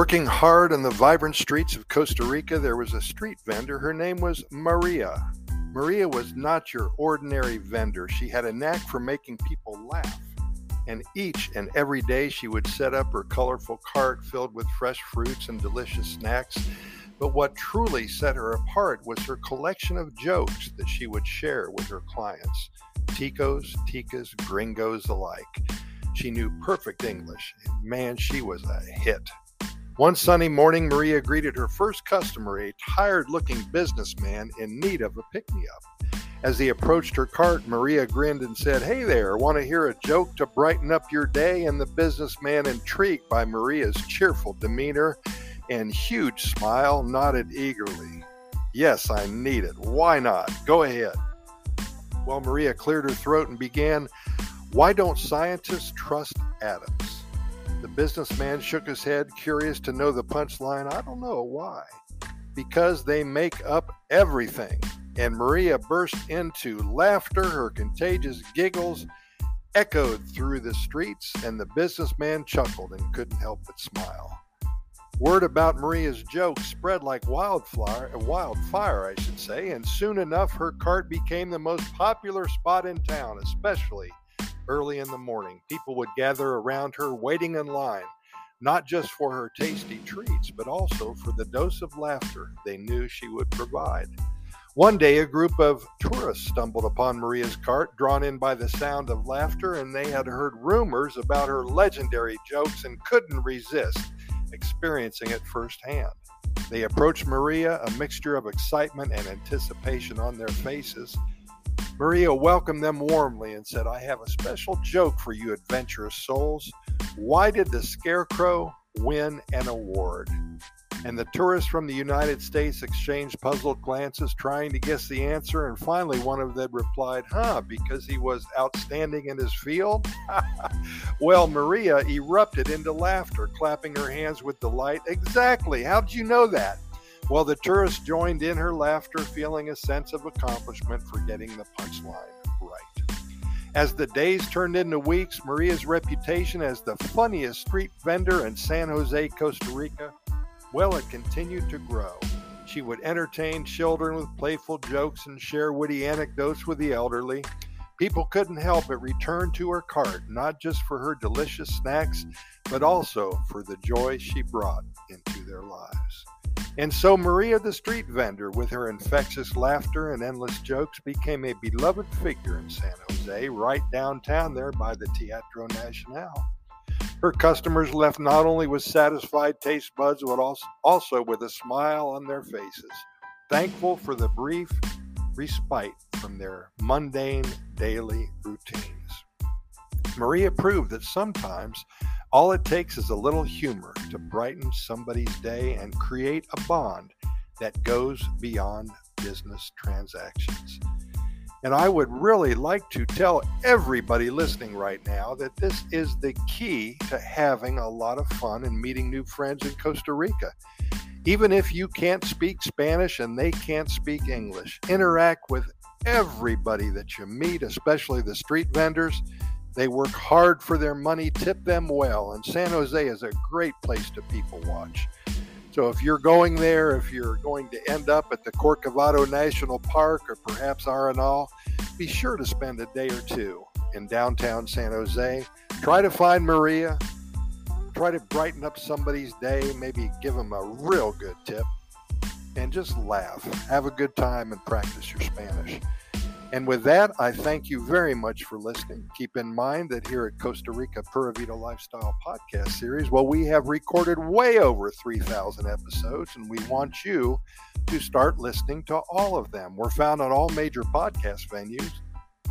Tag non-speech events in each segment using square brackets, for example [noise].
Working hard on the vibrant streets of Costa Rica, there was a street vendor. Her name was Maria. Maria was not your ordinary vendor. She had a knack for making people laugh. And each and every day she would set up her colorful cart filled with fresh fruits and delicious snacks. But what truly set her apart was her collection of jokes that she would share with her clients ticos, ticas, gringos alike. She knew perfect English. Man, she was a hit. One sunny morning, Maria greeted her first customer, a tired looking businessman in need of a pick me up. As he approached her cart, Maria grinned and said, Hey there, want to hear a joke to brighten up your day? And the businessman, intrigued by Maria's cheerful demeanor and huge smile, nodded eagerly. Yes, I need it. Why not? Go ahead. Well, Maria cleared her throat and began, Why don't scientists trust atoms? The businessman shook his head, curious to know the punchline. I don't know why. Because they make up everything. And Maria burst into laughter. Her contagious giggles echoed through the streets, and the businessman chuckled and couldn't help but smile. Word about Maria's joke spread like wildfire, wildfire, I should say, and soon enough her cart became the most popular spot in town, especially early in the morning. People would gather around her, waiting in line, not just for her tasty treats, but also for the dose of laughter they knew she would provide. One day, a group of tourists stumbled upon Maria's cart, drawn in by the sound of laughter, and they had heard rumors about her legendary jokes and couldn't resist experiencing it firsthand. They approached Maria, a mixture of excitement and anticipation on their faces. Maria welcomed them warmly and said, I have a special joke for you, adventurous souls. Why did the Scarecrow win an award? And the tourists from the United States exchanged puzzled glances, trying to guess the answer. And finally, one of them replied, Huh, because he was outstanding in his field? [laughs] well, Maria erupted into laughter, clapping her hands with delight. Exactly. How did you know that? Well, the tourist joined in her laughter, feeling a sense of accomplishment for getting the punchline right. As the days turned into weeks, Maria's reputation as the funniest street vendor in San Jose, Costa Rica, well, it continued to grow. She would entertain children with playful jokes and share witty anecdotes with the elderly. People couldn't help but return to her cart, not just for her delicious snacks, but also for the joy she brought into their lives. And so Maria the street vendor, with her infectious laughter and endless jokes, became a beloved figure in San Jose, right downtown there by the Teatro Nacional. Her customers left not only with satisfied taste buds, but also with a smile on their faces, thankful for the brief respite from their mundane daily routines. Maria proved that sometimes all it takes is a little humor to brighten somebody's day and create a bond that goes beyond business transactions. And I would really like to tell everybody listening right now that this is the key to having a lot of fun and meeting new friends in Costa Rica. Even if you can't speak Spanish and they can't speak English, interact with everybody that you meet, especially the street vendors they work hard for their money, tip them well, and San Jose is a great place to people watch. So if you're going there, if you're going to end up at the Corcovado National Park or perhaps Arenal, be sure to spend a day or two in downtown San Jose. Try to find Maria. Try to brighten up somebody's day, maybe give them a real good tip, and just laugh. Have a good time and practice your Spanish. And with that, I thank you very much for listening. Keep in mind that here at Costa Rica Pura Vida Lifestyle Podcast Series, well, we have recorded way over 3,000 episodes, and we want you to start listening to all of them. We're found on all major podcast venues.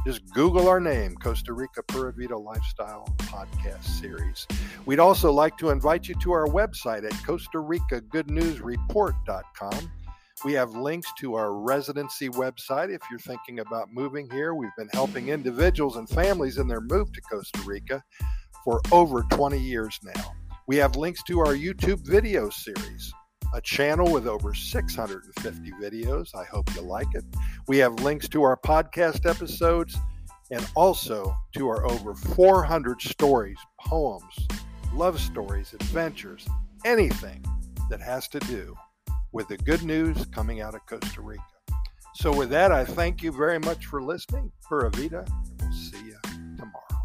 Just Google our name, Costa Rica Pura Vida Lifestyle Podcast Series. We'd also like to invite you to our website at Costa Rica Good News Report.com we have links to our residency website if you're thinking about moving here. We've been helping individuals and families in their move to Costa Rica for over 20 years now. We have links to our YouTube video series, a channel with over 650 videos. I hope you like it. We have links to our podcast episodes and also to our over 400 stories, poems, love stories, adventures, anything that has to do with the good news coming out of Costa Rica. So, with that, I thank you very much for listening. Pura Vida. We'll see you tomorrow.